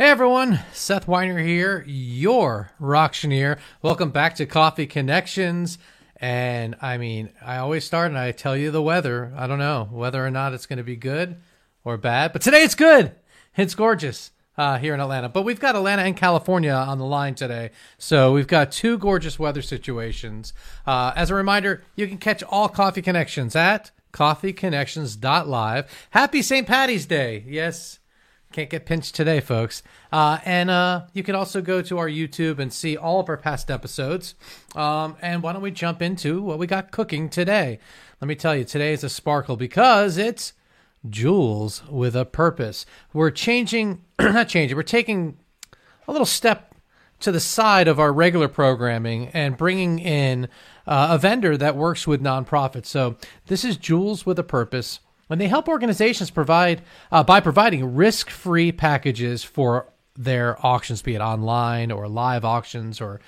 Hey everyone, Seth Weiner here, your Rocktioneer. Welcome back to Coffee Connections. And I mean, I always start and I tell you the weather. I don't know whether or not it's going to be good or bad, but today it's good. It's gorgeous uh, here in Atlanta. But we've got Atlanta and California on the line today. So we've got two gorgeous weather situations. Uh, as a reminder, you can catch all Coffee Connections at coffeeconnections.live. Happy St. Patty's Day. Yes, can't get pinched today, folks. Uh, and uh, you can also go to our YouTube and see all of our past episodes. Um, and why don't we jump into what we got cooking today? Let me tell you, today is a sparkle because it's Jewels with a purpose. We're changing, not changing, we're taking a little step to the side of our regular programming and bringing in uh, a vendor that works with nonprofits. So this is Jewels with a purpose when they help organizations provide uh, by providing risk-free packages for their auctions, be it online or live auctions or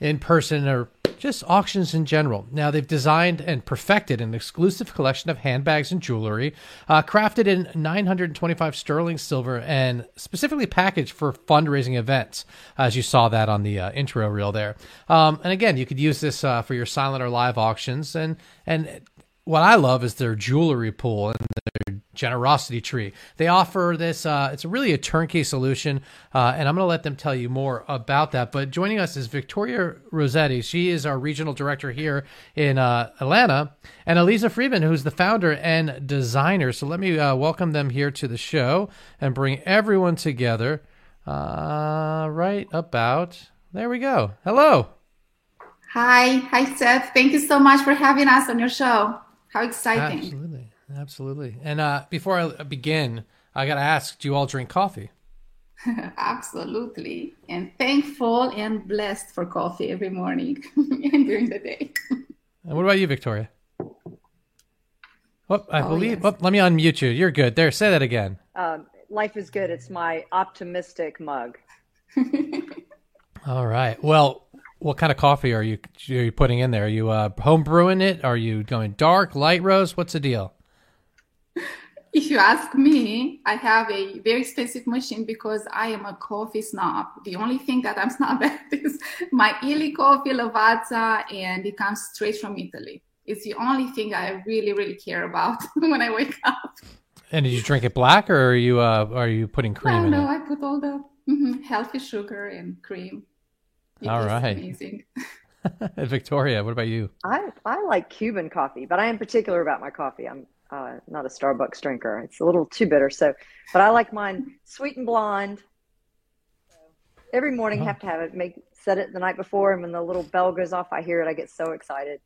in person or just auctions in general. Now, they've designed and perfected an exclusive collection of handbags and jewelry, uh, crafted in 925 sterling silver and specifically packaged for fundraising events, as you saw that on the uh, intro reel there. Um, and again, you could use this uh, for your silent or live auctions and and what I love is their jewelry pool and their generosity tree. They offer this, uh, it's really a turnkey solution, uh, and I'm going to let them tell you more about that. But joining us is Victoria Rossetti. She is our regional director here in uh, Atlanta, and Eliza Friedman, who's the founder and designer. So let me uh, welcome them here to the show and bring everyone together uh, right about there we go. Hello. Hi. Hi, Seth. Thank you so much for having us on your show. How exciting! Absolutely, absolutely. And uh, before I begin, I got to ask: Do you all drink coffee? absolutely, and thankful and blessed for coffee every morning and during the day. and what about you, Victoria? Oh, I oh, believe. Yes. Oh, let me unmute you. You're good. There, say that again. Um, life is good. It's my optimistic mug. All right. Well, what kind of coffee are you are you putting in there? Are you uh, home brewing it? Are you going dark, light roast? What's the deal? If you ask me, I have a very specific machine because I am a coffee snob. The only thing that I'm snob at is my Illy coffee Lavazza, and it comes straight from Italy. It's the only thing I really, really care about when I wake up. And did you drink it black, or are you uh, are you putting cream no, in no, it? I put all the mm-hmm, healthy sugar and cream. It All right. Amazing. Victoria, what about you? I, I like Cuban coffee, but I am particular about my coffee. I'm uh, not a Starbucks drinker. It's a little too bitter. So, but I like mine sweet and blonde. Every morning, oh. have to have it. Make set it the night before, and when the little bell goes off, I hear it. I get so excited.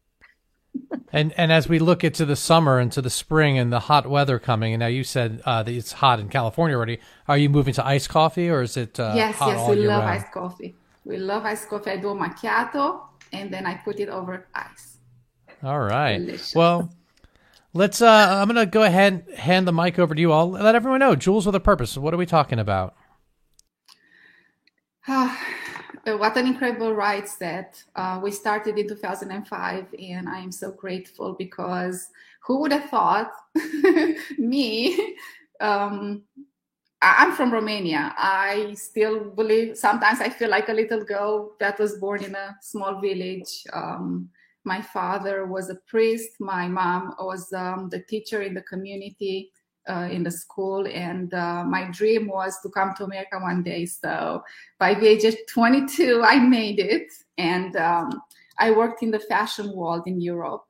and and as we look into the summer and to the spring and the hot weather coming, and now you said uh, that it's hot in California already. Are you moving to iced coffee, or is it? Uh, yes, yes, we love round? iced coffee. We love iced coffee. I do a macchiato and then I put it over ice. All right. Delicious. Well, let's. Uh, I'm going to go ahead and hand the mic over to you all. Let everyone know. Jewels with a purpose. What are we talking about? what an incredible ride that uh, we started in 2005 and i am so grateful because who would have thought me um, I'm from Romania. I still believe sometimes I feel like a little girl that was born in a small village. Um, my father was a priest. My mom was um, the teacher in the community, uh, in the school. And uh, my dream was to come to America one day. So by the age of 22, I made it. And um, I worked in the fashion world in Europe.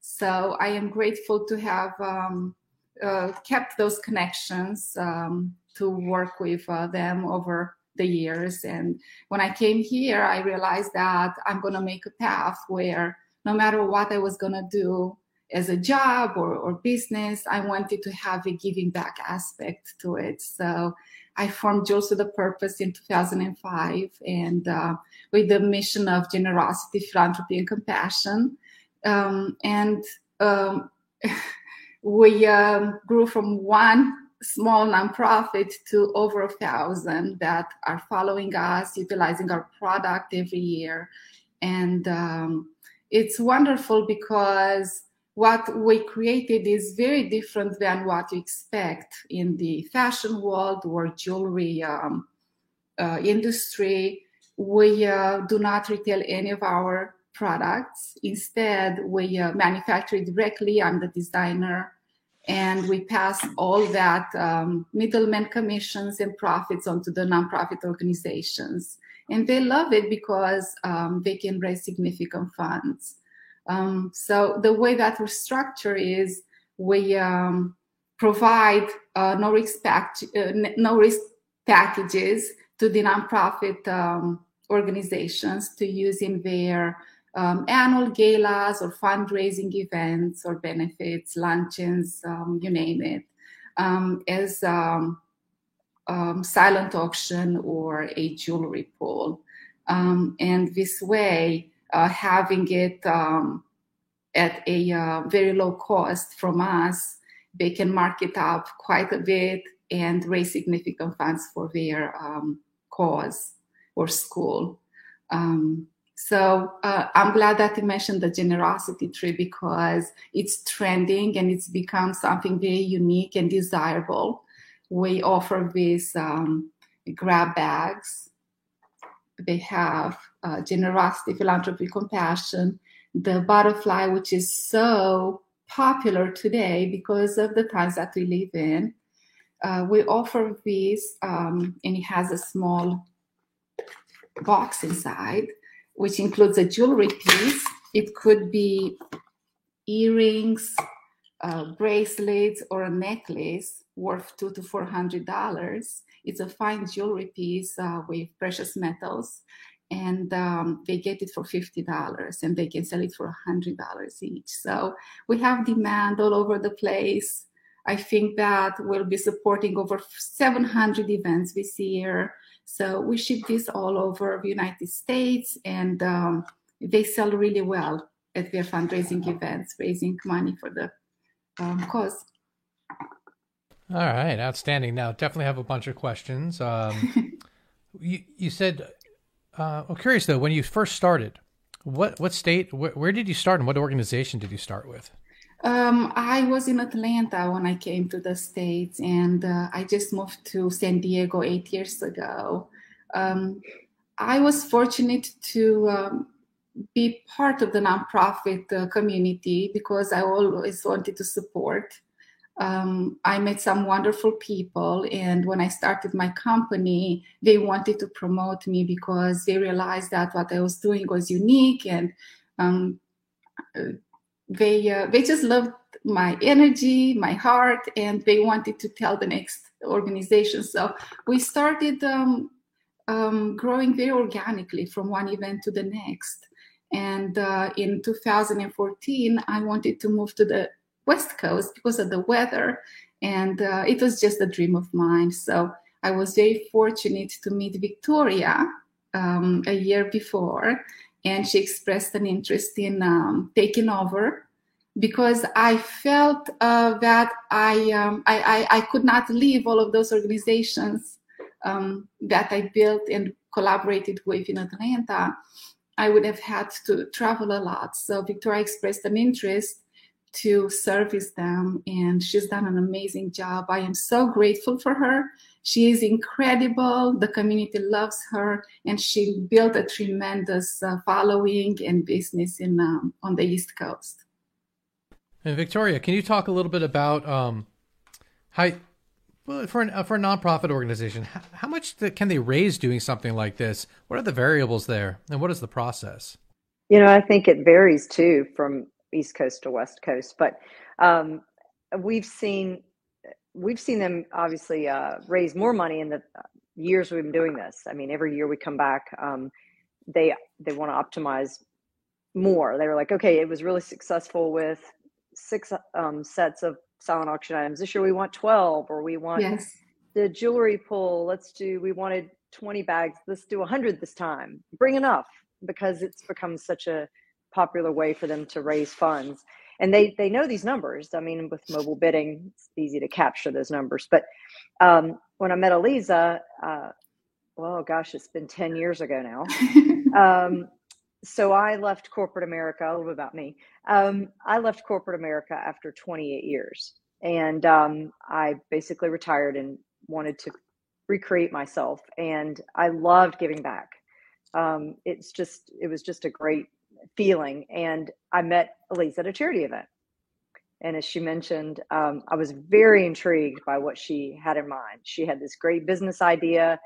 So I am grateful to have um, uh, kept those connections um, to work with uh, them over the years. And when I came here, I realized that I'm going to make a path where no matter what I was going to do as a job or, or business, I wanted to have a giving back aspect to it. So I formed Jewels with a Purpose in 2005 and uh, with the mission of generosity, philanthropy, and compassion. Um, and um, we um, grew from one small nonprofit to over a thousand that are following us, utilizing our product every year. And um, it's wonderful because what we created is very different than what you expect in the fashion world or jewelry um, uh, industry, we uh, do not retail any of our products. Instead, we uh, manufacture it directly. I'm the designer. And we pass all that um, middleman commissions and profits onto the nonprofit organizations. And they love it because um, they can raise significant funds. Um, so the way that we structure is we um, provide uh, no risk uh, no risk packages to the nonprofit um, organizations to use in their um, annual galas or fundraising events or benefits, luncheons, um, you name it, um, as um, um, silent auction or a jewelry pool. Um, and this way, uh, having it at a uh, very low cost from us, they can mark it up quite a bit and raise significant funds for their cause or school. Um, so uh, I'm glad that you mentioned the generosity tree because it's trending and it's become something very unique and desirable. We offer these um, grab bags. They have uh, generosity, philanthropy, compassion, the butterfly, which is so popular today because of the times that we live in. Uh, we offer these, um, and it has a small box inside which includes a jewelry piece. It could be earrings, uh, bracelets, or a necklace worth two to four hundred dollars. It's a fine jewelry piece uh, with precious metals, and um, they get it for fifty dollars, and they can sell it for hundred dollars each. So we have demand all over the place. I think that we'll be supporting over 700 events this year. So we ship this all over the United States, and um, they sell really well at their fundraising events, raising money for the um, cause. All right, outstanding. Now, definitely have a bunch of questions. Um, you, you said, uh, I'm curious though, when you first started, what what state, wh- where did you start, and what organization did you start with? Um, I was in Atlanta when I came to the States, and uh, I just moved to San Diego eight years ago. Um, I was fortunate to um, be part of the nonprofit uh, community because I always wanted to support. Um, I met some wonderful people, and when I started my company, they wanted to promote me because they realized that what I was doing was unique and um, they uh, they just loved my energy, my heart, and they wanted to tell the next organization. So we started um, um, growing very organically from one event to the next. And uh, in 2014, I wanted to move to the West Coast because of the weather, and uh, it was just a dream of mine. So I was very fortunate to meet Victoria um, a year before, and she expressed an interest in um, taking over because I felt uh, that I, um, I, I, I could not leave all of those organizations um, that I built and collaborated with in Atlanta. I would have had to travel a lot. So Victoria expressed an interest to service them, and she's done an amazing job. I am so grateful for her. She is incredible. The community loves her, and she built a tremendous uh, following and business in um, on the East Coast. And Victoria, can you talk a little bit about um, how, for an, uh, for a nonprofit organization, how, how much can they raise doing something like this? What are the variables there, and what is the process? You know, I think it varies too from East Coast to West Coast, but um, we've seen we've seen them obviously uh, raise more money in the years we've been doing this. I mean, every year we come back, um, they they want to optimize more. They were like, okay, it was really successful with six um, sets of silent auction items. This year we want 12 or we want yes. the jewelry pool. Let's do, we wanted 20 bags. Let's do 100 this time. Bring enough because it's become such a popular way for them to raise funds. And they, they know these numbers. I mean, with mobile bidding, it's easy to capture those numbers. But um, when I met Aliza, uh, well, gosh, it's been 10 years ago now. um, so I left corporate America, a little bit about me. Um, I left corporate America after 28 years. And um, I basically retired and wanted to recreate myself, and I loved giving back. Um, it's just it was just a great feeling, and I met Elise at a charity event, and as she mentioned, um, I was very intrigued by what she had in mind. She had this great business idea.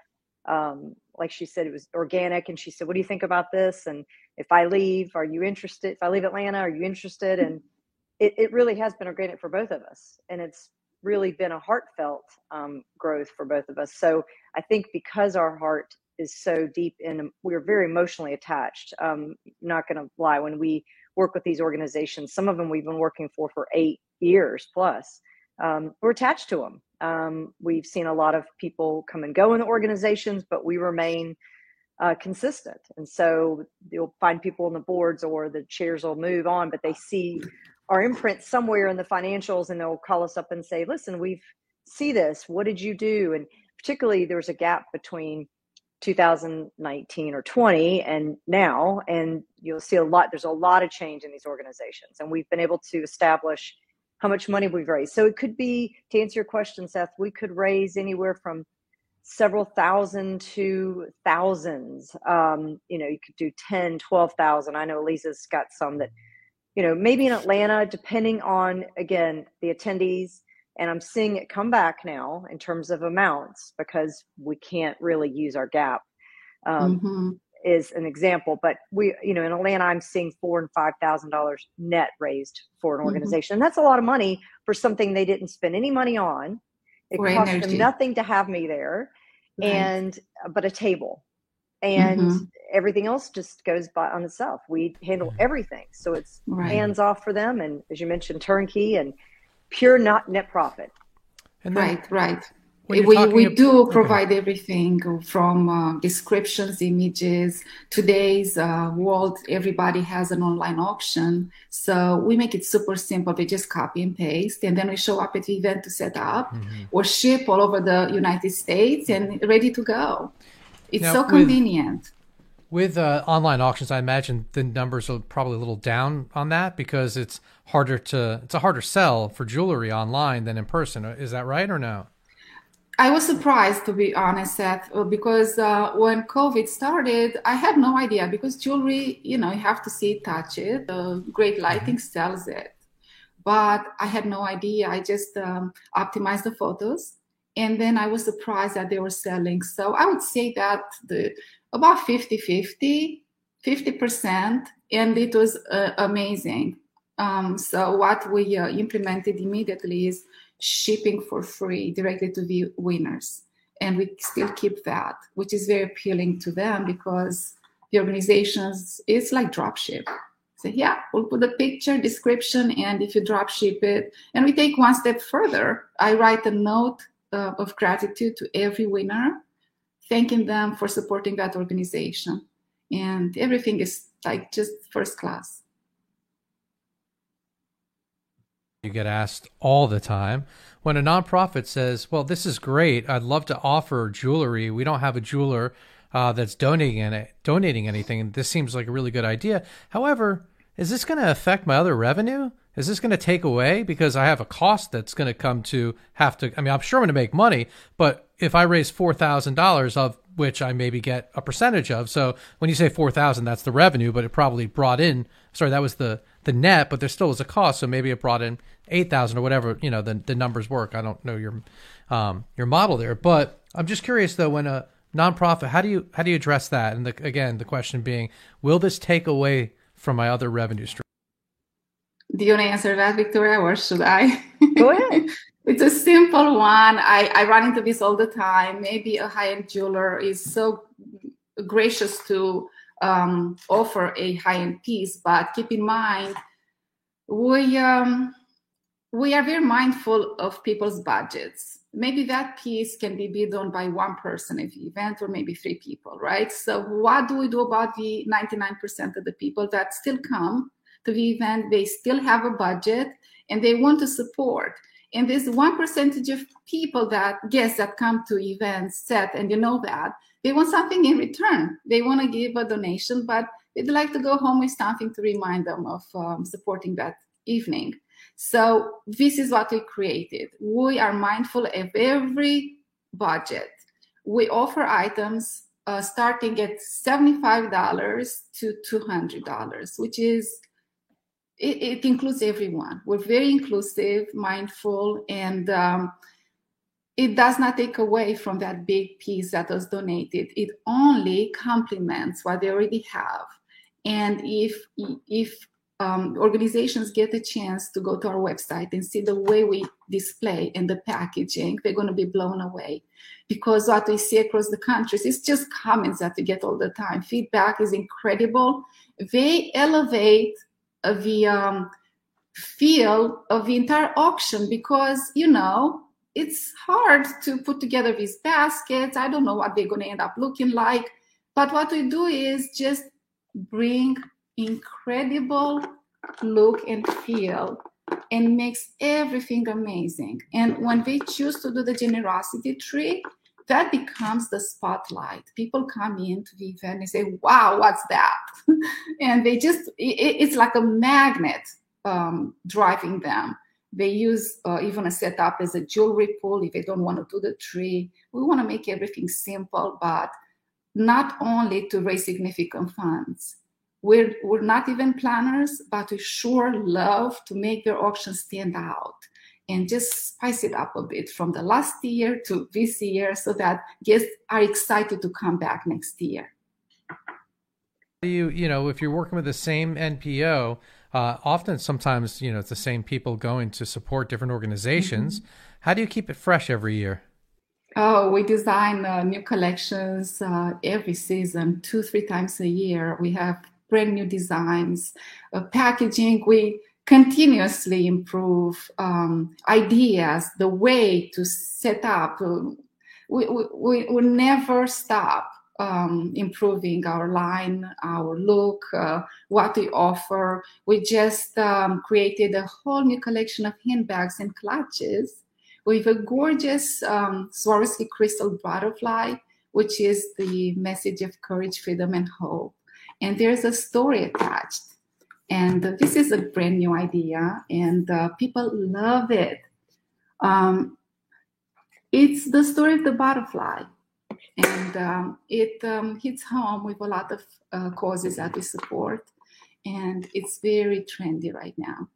Um, like she said, it was organic. And she said, What do you think about this? And if I leave, are you interested? If I leave Atlanta, are you interested? And it, it really has been organic for both of us. And it's really been a heartfelt um, growth for both of us. So I think because our heart is so deep in, we're very emotionally attached. Um, not going to lie, when we work with these organizations, some of them we've been working for for eight years plus, um, we're attached to them. Um, we've seen a lot of people come and go in the organizations, but we remain uh, consistent. And so you'll find people on the boards or the chairs will move on, but they see our imprint somewhere in the financials and they'll call us up and say, listen, we've see this. What did you do? And particularly there's a gap between 2019 or 20 and now, and you'll see a lot, there's a lot of change in these organizations. And we've been able to establish how much money we've raised. So it could be, to answer your question, Seth, we could raise anywhere from several thousand to thousands. Um, you know, you could do 10, 12,000. I know Lisa's got some that, you know, maybe in Atlanta, depending on, again, the attendees. And I'm seeing it come back now in terms of amounts because we can't really use our gap. Um, mm-hmm is an example, but we, you know, in Atlanta, I'm seeing four and five thousand dollars net raised for an mm-hmm. organization. Mm-hmm. And that's a lot of money for something they didn't spend any money on. It or cost energy. them nothing to have me there, right. and but a table, and mm-hmm. everything else just goes by on itself. We handle everything, so it's right. hands off for them, and as you mentioned, turnkey and pure not net profit. And then, right, right we, we do provide okay. everything from uh, descriptions, images. Today's uh, world, everybody has an online auction. So we make it super simple. We just copy and paste, and then we show up at the event to set up mm-hmm. or ship all over the United States and ready to go. It's now, so convenient. With, with uh, online auctions, I imagine the numbers are probably a little down on that because it's harder to, it's a harder sell for jewelry online than in person. Is that right or no? I was surprised, to be honest, Seth, uh, because uh, when COVID started, I had no idea because jewelry, you know, you have to see it, touch it. Uh, great mm-hmm. lighting sells it. But I had no idea. I just um, optimized the photos. And then I was surprised that they were selling. So I would say that the about 50 50, 50%. And it was uh, amazing. Um, so what we uh, implemented immediately is shipping for free directly to the winners. And we still keep that, which is very appealing to them because the organizations, it's like drop ship. So yeah, we'll put the picture, description, and if you drop ship it, and we take one step further. I write a note uh, of gratitude to every winner, thanking them for supporting that organization. And everything is like just first class. You get asked all the time when a nonprofit says, "Well, this is great. I'd love to offer jewelry. We don't have a jeweler uh, that's donating it, donating anything, this seems like a really good idea. However, is this going to affect my other revenue? Is this going to take away because I have a cost that's going to come to have to? I mean, I'm sure I'm going to make money, but if I raise four thousand dollars of which I maybe get a percentage of. So when you say 4,000, that's the revenue, but it probably brought in, sorry, that was the, the net, but there still was a cost. So maybe it brought in 8,000 or whatever, you know, the, the numbers work. I don't know your, um, your model there, but I'm just curious though, when a nonprofit, how do you, how do you address that? And the, again, the question being, will this take away from my other revenue stream? Do you want to answer that, Victoria, or should I? Go ahead. It's a simple one. I, I run into this all the time. Maybe a high end jeweler is so gracious to um, offer a high end piece, but keep in mind, we, um, we are very mindful of people's budgets. Maybe that piece can be bid on by one person at the event or maybe three people, right? So, what do we do about the 99% of the people that still come to the event? They still have a budget and they want to support and there's one percentage of people that guests that come to events set and you know that they want something in return. They want to give a donation but they'd like to go home with something to remind them of um, supporting that evening. So this is what we created. We are mindful of every budget. We offer items uh, starting at $75 to $200, which is, it, it, includes everyone. We're very inclusive, mindful, and um, it does not take away from that big piece that was donated. It only complements what they already have. And if if um, organizations get a chance to go to our website and see the way we display and the packaging, they're going to be blown away. Because what we see across the countries is just comments that we get all the time. Feedback is incredible. They elevate the um, feel of the entire auction because, you know, it's hard to put together these baskets. I don't know what they're going to end up looking like. But what we do is just bring incredible look and feel and makes everything amazing. And when they choose to do the generosity tree, that becomes the spotlight. People come into the event and say, wow, what's that? and they just, it, it's like a magnet um, driving them. They use uh, even a setup as a jewelry pool if they don't want to do the tree. We want to make everything simple, but not only to raise significant funds, we're, we're not even planners, but we sure love to make their auction stand out and just spice it up a bit from the last year to this year so that guests are excited to come back next year. You, you know, if you're working with the same NPO, uh, often sometimes, you know, it's the same people going to support different organizations. Mm-hmm. How do you keep it fresh every year? Oh, we design uh, new collections uh, every season, two, three times a year. We have brand new designs, uh, packaging. We continuously improve um, ideas, the way to set up. Uh, we, we, we never stop um, improving our line, our look, uh, what we offer. We just um, created a whole new collection of handbags and clutches with a gorgeous um, Swarovski crystal butterfly, which is the message of courage, freedom, and hope and there's a story attached. And this is a brand new idea, and uh, people love it. Um, it's the story of the butterfly, and um, it um, hits home with a lot of uh, causes that we support, and it's very trendy right now.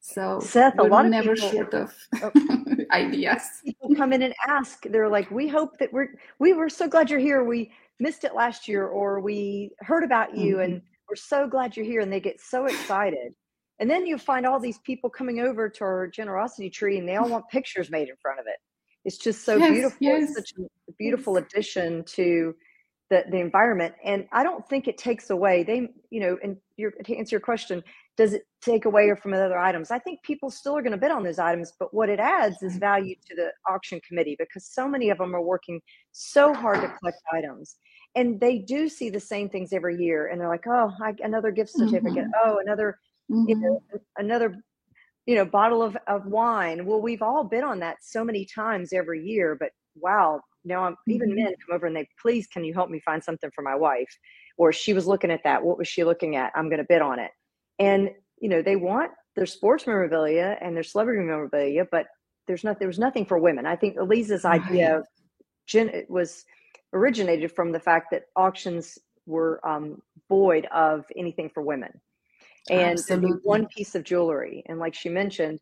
So Seth, a lot of never people, short of oh, ideas. People come in and ask. They're like, "We hope that we're we were so glad you're here. We missed it last year or we heard about you mm-hmm. and we're so glad you're here and they get so excited and then you find all these people coming over to our generosity tree and they all want pictures made in front of it it's just so yes, beautiful yes. it's such a beautiful addition to the, the environment and i don't think it takes away they you know and your, to answer your question does it take away from other items i think people still are going to bid on those items but what it adds is value to the auction committee because so many of them are working so hard to collect items and they do see the same things every year and they're like oh I, another gift certificate mm-hmm. oh another mm-hmm. you know mm-hmm. another you know bottle of, of wine. Well we've all been on that so many times every year but wow now i'm mm-hmm. even men come over and they please can you help me find something for my wife? Or she was looking at that. What was she looking at? I'm going to bid on it. And you know they want their sports memorabilia and their celebrity memorabilia but there's not there was nothing for women. I think elisa's idea Jen, was originated from the fact that auctions were um, void of anything for women. And one piece of jewelry. And like she mentioned,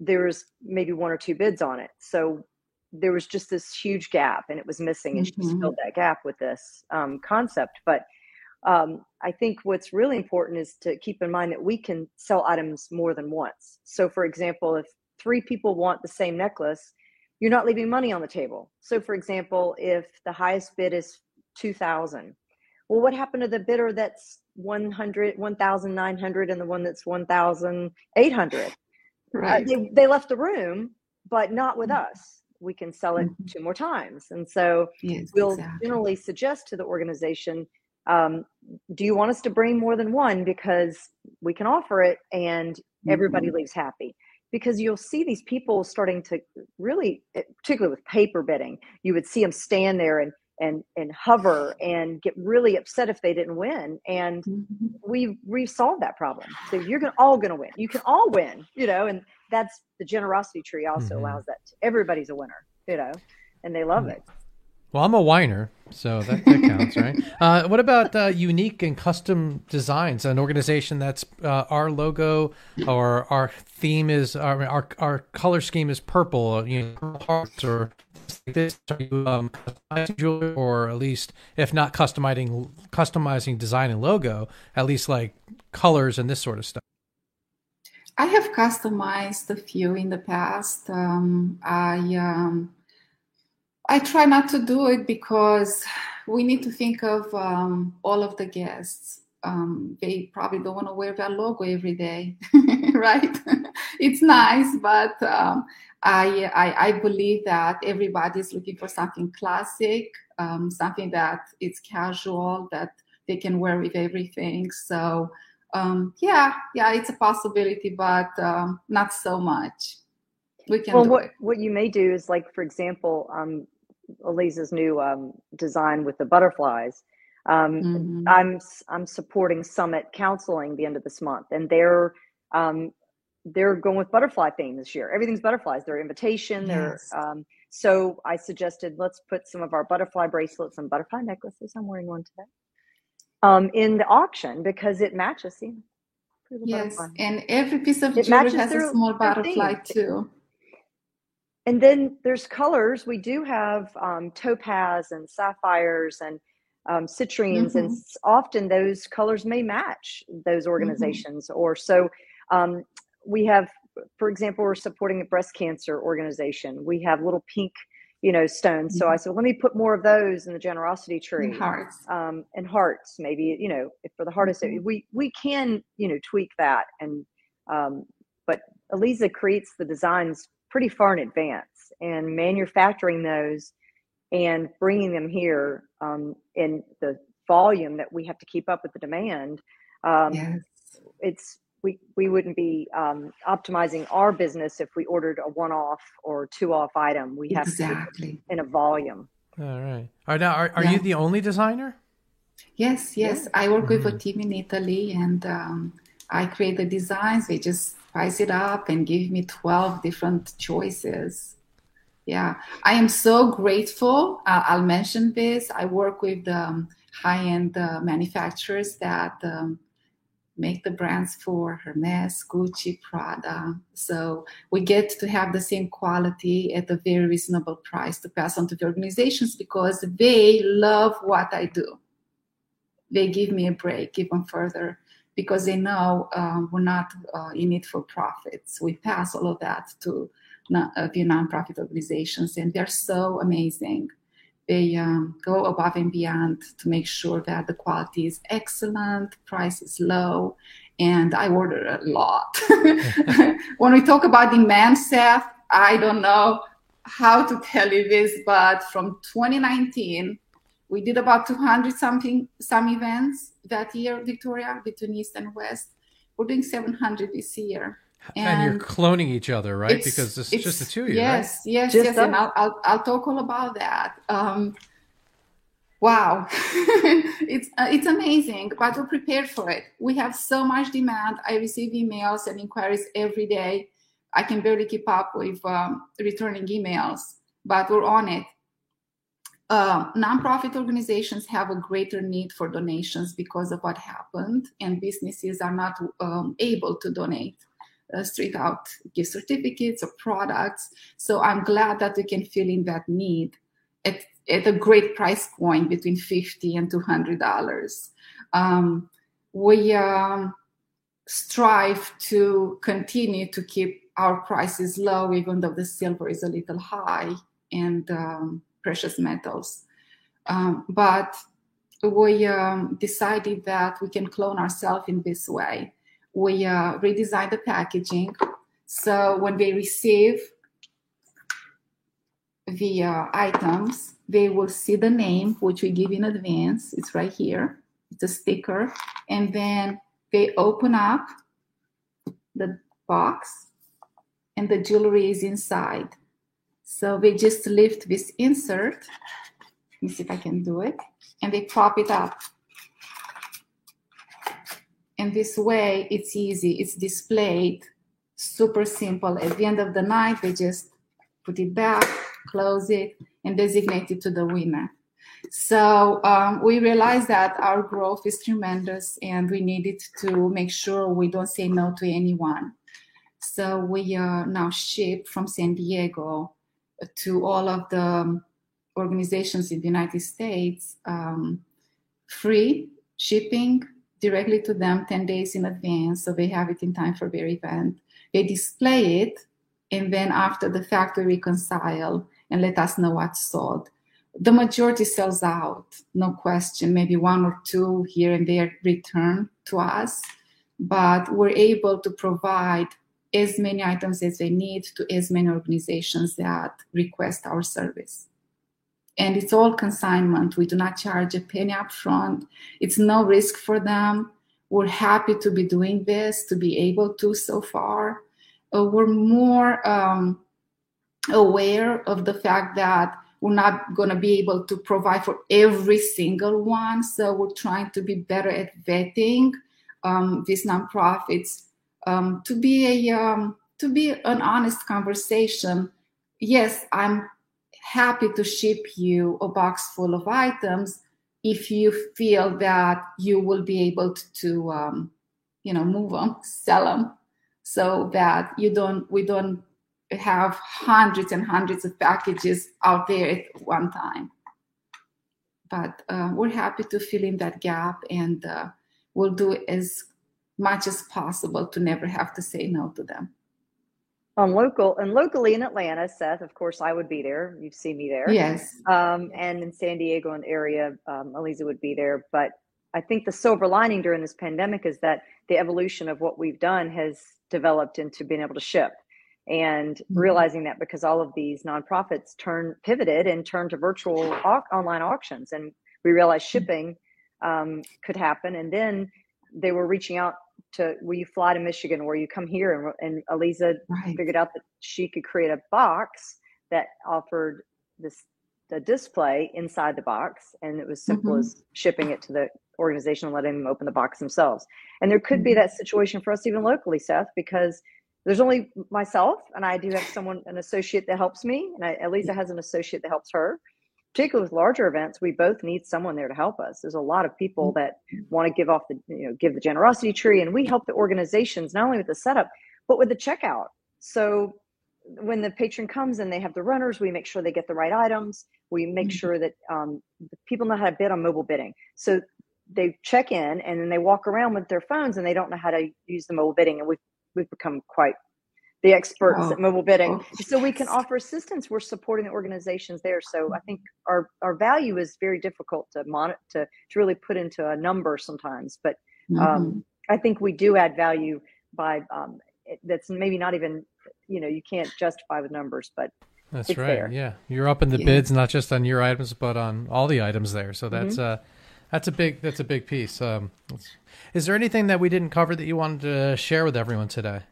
there was maybe one or two bids on it. So there was just this huge gap and it was missing. And mm-hmm. she filled that gap with this um, concept. But um, I think what's really important is to keep in mind that we can sell items more than once. So, for example, if three people want the same necklace, you're not leaving money on the table. So, for example, if the highest bid is 2000 well, what happened to the bidder that's 100, 1,900 and the one that's 1,800? Uh, right. Uh, they, they left the room, but not with mm-hmm. us. We can sell it mm-hmm. two more times. And so yes, we'll exactly. generally suggest to the organization um, do you want us to bring more than one because we can offer it and everybody mm-hmm. leaves happy because you'll see these people starting to really particularly with paper bidding you would see them stand there and and and hover and get really upset if they didn't win and mm-hmm. we've we've solved that problem so you're gonna, all going to win you can all win you know and that's the generosity tree also mm-hmm. allows that to, everybody's a winner you know and they love mm-hmm. it Well, I'm a whiner, so that, that counts, right? Uh, what about uh, unique and custom designs? An organization that's uh, our logo or our theme is our our, our color scheme is purple, you know, hearts or this. Are you um, jewelry, or at least if not customizing customizing design and logo, at least like colors and this sort of stuff? I have customized a few in the past. Um, I um, I try not to do it because we need to think of um, all of the guests. Um, they probably don't want to wear that logo every day, right? it's nice, but um, I, I, I believe that everybody is looking for something classic, um, something that it's casual that they can wear with everything. So um, yeah, yeah, it's a possibility, but um, not so much. We can. Well, what it. what you may do is like, for example, um, Eliza's new um, design with the butterflies. Um, mm-hmm. I'm I'm supporting Summit Counseling the end of this month, and they're um, they're going with butterfly theme this year. Everything's butterflies. Their invitation. Yes. They're um, so I suggested let's put some of our butterfly bracelets and butterfly necklaces. I'm wearing one today. Um, in the auction because it matches. See, yes, butterfly. and every piece of jewelry has a small butterfly too. And then there's colors. We do have um, topaz and sapphires and um, citrines, mm-hmm. and often those colors may match those mm-hmm. organizations. Mm-hmm. Or so um, we have, for example, we're supporting a breast cancer organization. We have little pink, you know, stones. Mm-hmm. So I mm-hmm. said, let me put more of those in the generosity tree. And hearts. Um, and hearts, maybe, you know, for the hardest, mm-hmm. we we can, you know, tweak that. And um, but Eliza creates the designs pretty far in advance and manufacturing those and bringing them here um, in the volume that we have to keep up with the demand um, yes. it's we we wouldn't be um, optimizing our business if we ordered a one-off or two-off item we have exactly. to in a volume all right all right now are, are yeah. you the only designer yes yes yeah. i work mm-hmm. with a team in italy and um, i create the designs they just spice it up and give me 12 different choices. Yeah, I am so grateful. Uh, I'll mention this. I work with um, high end uh, manufacturers that um, make the brands for Hermes, Gucci, Prada. So we get to have the same quality at a very reasonable price to pass on to the organizations because they love what I do. They give me a break even further because they know uh, we're not uh, in it for profits. We pass all of that to uh, the nonprofit organizations, and they're so amazing. They um, go above and beyond to make sure that the quality is excellent, price is low, and I order a lot. when we talk about demand, Seth, I don't know how to tell you this, but from 2019 we did about 200 something some events that year victoria between east and west we're doing 700 this year and, and you're cloning each other right? because it's, it's just the two of you yes right? yes just yes and I'll, I'll, I'll talk all about that. Um, wow. It's uh, it's amazing but we're prepared for it. We have so much demand. I receive emails and inquiries every day. I can barely keep up with um, returning emails but we're on it. Uh, nonprofit organizations have a greater need for donations because of what happened, and businesses are not um, able to donate uh, straight out gift certificates or products. So I'm glad that we can fill in that need at, at a great price point between 50 and $200. Um, we um, strive to continue to keep our prices low, even though the silver is a little high. And um, precious metals. Um, but we um, decided that we can clone ourselves in this way. We uh, redesigned the packaging. So when they receive the uh, items, they will see the name, which we give in advance. It's right here. It's a sticker. And then they open up the box and the jewelry is inside. So we just lift this insert. Let me see if I can do it. And they prop it up. And this way, it's easy. It's displayed super simple. At the end of the night, they just put it back, close it, and designate it to the winner. So um, we realized that our growth is tremendous and we needed to make sure we don't say no to anyone. So we uh, now ship from San Diego to all of the organizations in the United States um, free shipping directly to them 10 days in advance so they have it in time for their event. They display it and then after the fact we reconcile and let us know what's sold the majority sells out, no question. Maybe one or two here and there return to us, but we're able to provide as many items as they need to as many organizations that request our service. And it's all consignment. We do not charge a penny up front. It's no risk for them. We're happy to be doing this, to be able to so far. Uh, we're more um, aware of the fact that we're not going to be able to provide for every single one. So we're trying to be better at vetting um, these nonprofits um, to be a um, to be an honest conversation. Yes, I'm happy to ship you a box full of items if you feel that you will be able to, um, you know, move them, sell them, so that you don't we don't have hundreds and hundreds of packages out there at one time. But uh, we're happy to fill in that gap and uh, we'll do as much as possible to never have to say no to them. On local and locally in Atlanta, Seth, of course, I would be there. You've seen me there. Yes. Um, and in San Diego and area, um, Aliza would be there. But I think the silver lining during this pandemic is that the evolution of what we've done has developed into being able to ship and mm-hmm. realizing that because all of these nonprofits turn pivoted and turned to virtual au- online auctions and we realized mm-hmm. shipping um, could happen and then they were reaching out to will you fly to michigan or you come here and, and aliza right. figured out that she could create a box that offered this the display inside the box and it was simple mm-hmm. as shipping it to the organization and letting them open the box themselves and there could mm-hmm. be that situation for us even locally seth because there's only myself and I do have someone, an associate that helps me. And I, Aliza has an associate that helps her. Particularly with larger events, we both need someone there to help us. There's a lot of people that want to give off the, you know, give the generosity tree, and we help the organizations not only with the setup, but with the checkout. So when the patron comes and they have the runners, we make sure they get the right items. We make mm-hmm. sure that um, people know how to bid on mobile bidding. So they check in and then they walk around with their phones and they don't know how to use the mobile bidding. And we've, we've become quite the experts oh. at mobile bidding. Oh. So we can offer assistance. We're supporting the organizations there. So I think our our value is very difficult to monitor to, to really put into a number sometimes. But um, mm-hmm. I think we do add value by um, it, that's maybe not even you know you can't justify with numbers, but that's right. There. Yeah, you're up in the yeah. bids not just on your items but on all the items there. So that's mm-hmm. uh that's a big that's a big piece. Um, is there anything that we didn't cover that you wanted to share with everyone today?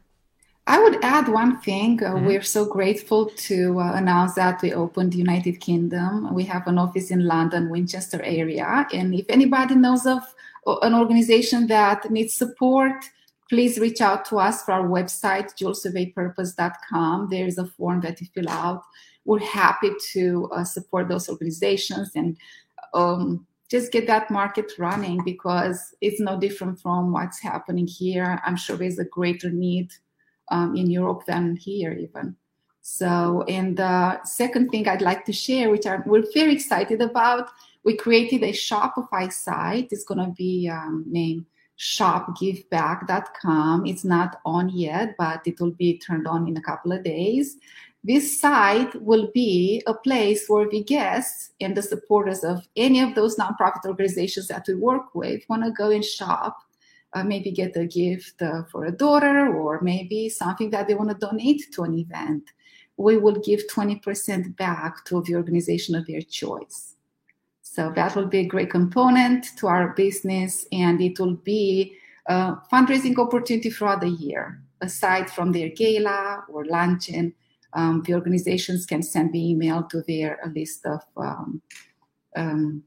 I would add one thing. Uh, mm-hmm. We're so grateful to uh, announce that we opened the United Kingdom. We have an office in London, Winchester area. And if anybody knows of uh, an organization that needs support, please reach out to us for our website, jewelswithapurpose.com. There is a form that you fill out. We're happy to uh, support those organizations and um, just get that market running because it's no different from what's happening here. I'm sure there's a greater need um, in Europe than here even. So, and the second thing I'd like to share, which I'm, we're very excited about, we created a Shopify site. It's going to be um, named shopgiveback.com. It's not on yet, but it will be turned on in a couple of days. This site will be a place where the guests and the supporters of any of those nonprofit organizations that we work with want to go and shop, uh, maybe get a gift uh, for a daughter or maybe something that they want to donate to an event. We will give 20% back to the organization of their choice. So that will be a great component to our business and it will be a fundraising opportunity throughout the year, aside from their gala or luncheon um, the organizations can send the email to their list of um, um,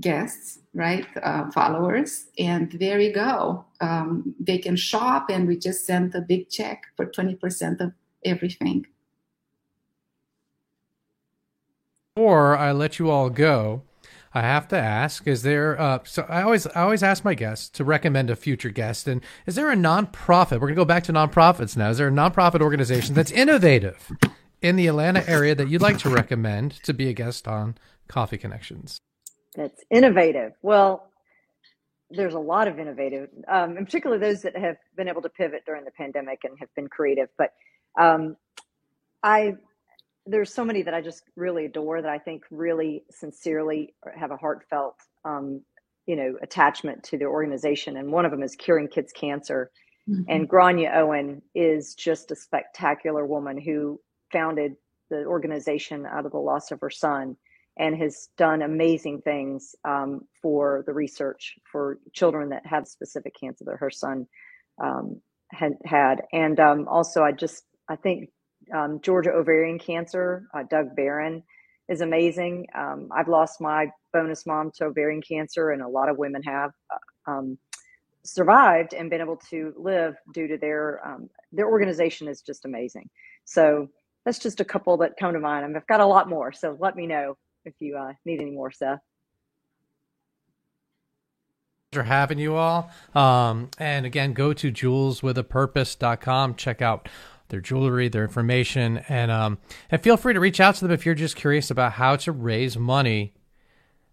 guests, right, uh, followers, and there you go. Um, they can shop, and we just sent a big check for 20% of everything. Before I let you all go, I have to ask: Is there? Uh, so I always, I always ask my guests to recommend a future guest, and is there a nonprofit? We're gonna go back to nonprofits now. Is there a nonprofit organization that's innovative in the Atlanta area that you'd like to recommend to be a guest on Coffee Connections? That's innovative. Well, there's a lot of innovative, um, in particular those that have been able to pivot during the pandemic and have been creative. But um, I there's so many that I just really adore that I think really sincerely have a heartfelt, um, you know, attachment to the organization. And one of them is Curing Kids Cancer. Mm-hmm. And Grania Owen is just a spectacular woman who founded the organization out of the loss of her son and has done amazing things um, for the research for children that have specific cancer that her son um, had had. And um, also, I just I think um, Georgia ovarian cancer. Uh, Doug Barron is amazing. Um, I've lost my bonus mom to ovarian cancer, and a lot of women have uh, um, survived and been able to live due to their their organization is just amazing. So that's just a couple that come to mind. I've got a lot more, so let me know if you uh, need any more, Seth for having you all. Um, and again, go to jewelswithapurpose.com. Check out their jewelry, their information, and um, and feel free to reach out to them if you're just curious about how to raise money.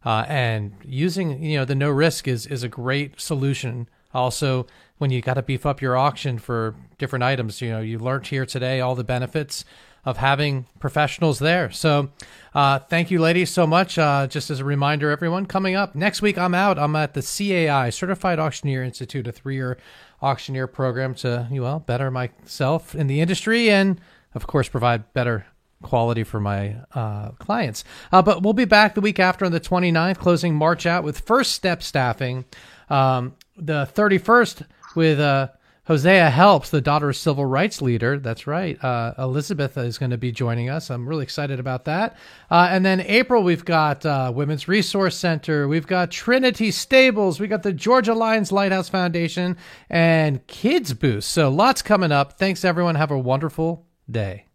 Uh, and using you know the no risk is is a great solution. Also, when you got to beef up your auction for different items, you know you learned here today all the benefits of having professionals there. So, uh, thank you, ladies, so much. Uh, just as a reminder, everyone, coming up next week, I'm out. I'm at the CAI Certified Auctioneer Institute, a three year auctioneer program to well better myself in the industry and of course provide better quality for my uh, clients. Uh, but we'll be back the week after on the 29th, closing March out with First Step Staffing. Um, the 31st with uh, Hosea Helps, the daughter of civil rights leader. That's right. Uh, Elizabeth is going to be joining us. I'm really excited about that. Uh, and then April, we've got uh, Women's Resource Center. We've got Trinity Stables. We got the Georgia Lions Lighthouse Foundation and Kids Boost. So lots coming up. Thanks, everyone. Have a wonderful day.